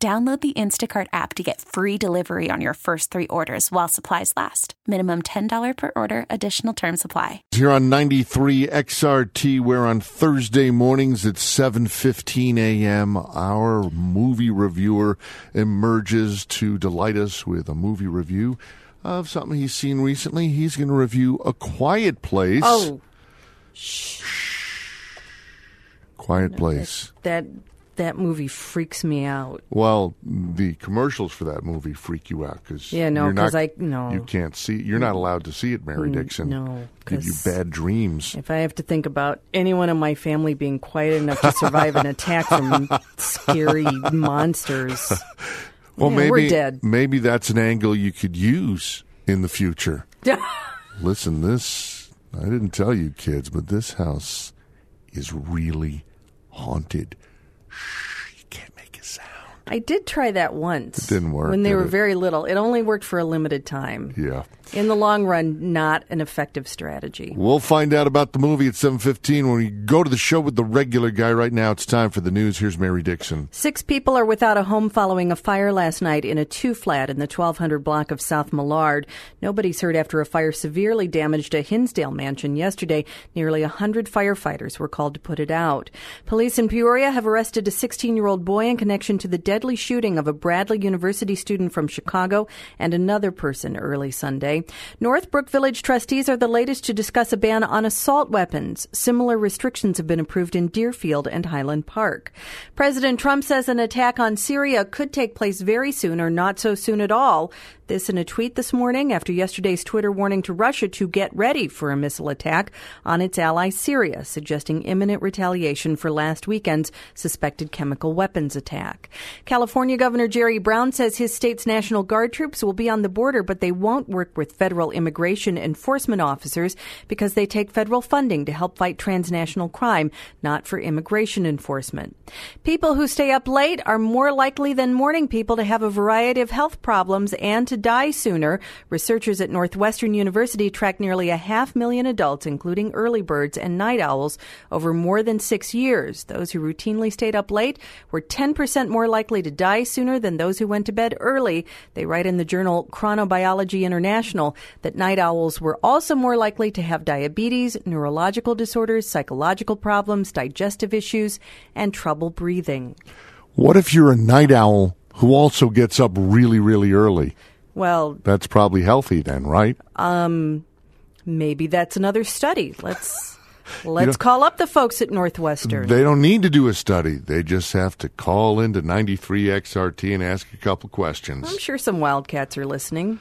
Download the Instacart app to get free delivery on your first three orders while supplies last. Minimum $10 per order, additional term supply. Here on 93 XRT, where on Thursday mornings at 7.15 a.m., our movie reviewer emerges to delight us with a movie review of something he's seen recently. He's going to review A Quiet Place. Oh, Quiet Place. that that movie freaks me out. Well, the commercials for that movie freak you out because Yeah, no, you're 'cause I- no. you can't see. You're not allowed to see it, Mary mm, Dixon. no, give you bad dreams. If I have to think about anyone in my family being quiet enough to survive an attack from scary monsters, Well, yeah, maybe we're dead. maybe that's an angle you could use in the future. Listen, this I didn't tell you kids, but this house is really haunted. Shh, you can't make a sound. I did try that once. It didn't work, when they were it? very little. It only worked for a limited time. Yeah. In the long run, not an effective strategy. We'll find out about the movie at 7:15 when we go to the show with the regular guy. Right now, it's time for the news. Here's Mary Dixon. Six people are without a home following a fire last night in a two flat in the 1200 block of South Millard. Nobody's hurt after a fire severely damaged a Hinsdale mansion yesterday. Nearly 100 firefighters were called to put it out. Police in Peoria have arrested a 16 year old boy in connection to the deadly shooting of a Bradley University student from Chicago and another person early Sunday. Northbrook Village trustees are the latest to discuss a ban on assault weapons. Similar restrictions have been approved in Deerfield and Highland Park. President Trump says an attack on Syria could take place very soon or not so soon at all. This in a tweet this morning after yesterday's Twitter warning to Russia to get ready for a missile attack on its ally Syria, suggesting imminent retaliation for last weekend's suspected chemical weapons attack. California Governor Jerry Brown says his state's National Guard troops will be on the border, but they won't work with federal immigration enforcement officers because they take federal funding to help fight transnational crime, not for immigration enforcement. People who stay up late are more likely than morning people to have a variety of health problems and to die sooner. Researchers at Northwestern University tracked nearly a half million adults, including early birds and night owls, over more than six years. Those who routinely stayed up late were 10% more likely to die sooner than those who went to bed early. They write in the journal Chronobiology International that night owls were also more likely to have diabetes, neurological disorders, psychological problems, digestive issues, and trouble breathing. What if you're a night owl who also gets up really, really early? Well, That's probably healthy then, right? Um, maybe that's another study. Let's let's call up the folks at Northwestern. They don't need to do a study. They just have to call into 93 XRT and ask a couple questions. I'm sure some Wildcats are listening.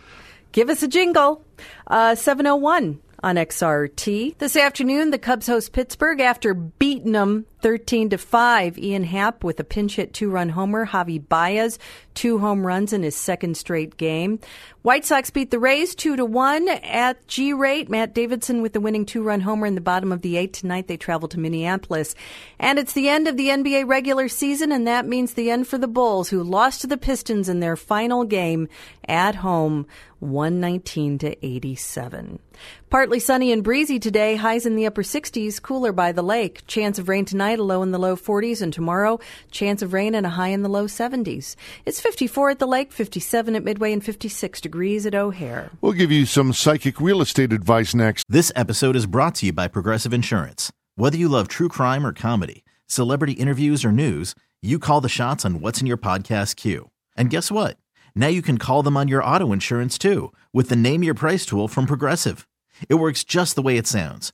Give us a jingle. Uh, 701 on XRT. This afternoon, the Cubs host Pittsburgh after beating them 13 to 5. Ian Happ with a pinch hit two run homer. Javy Baez, two home runs in his second straight game. White Sox beat the Rays 2 to 1 at G rate. Matt Davidson with the winning two run homer in the bottom of the eighth. Tonight they travel to Minneapolis. And it's the end of the NBA regular season, and that means the end for the Bulls, who lost to the Pistons in their final game at home, 119 to 87. Partly sunny and breezy today, highs in the upper 60s, cooler by the lake. Chance of rain tonight, a low in the low 40s, and tomorrow, chance of rain and a high in the low 70s. It's 54 at the lake, 57 at Midway, and 56 degrees at O'Hare. We'll give you some psychic real estate advice next. This episode is brought to you by Progressive Insurance. Whether you love true crime or comedy, celebrity interviews or news, you call the shots on what's in your podcast queue. And guess what? Now you can call them on your auto insurance too with the Name Your Price tool from Progressive. It works just the way it sounds.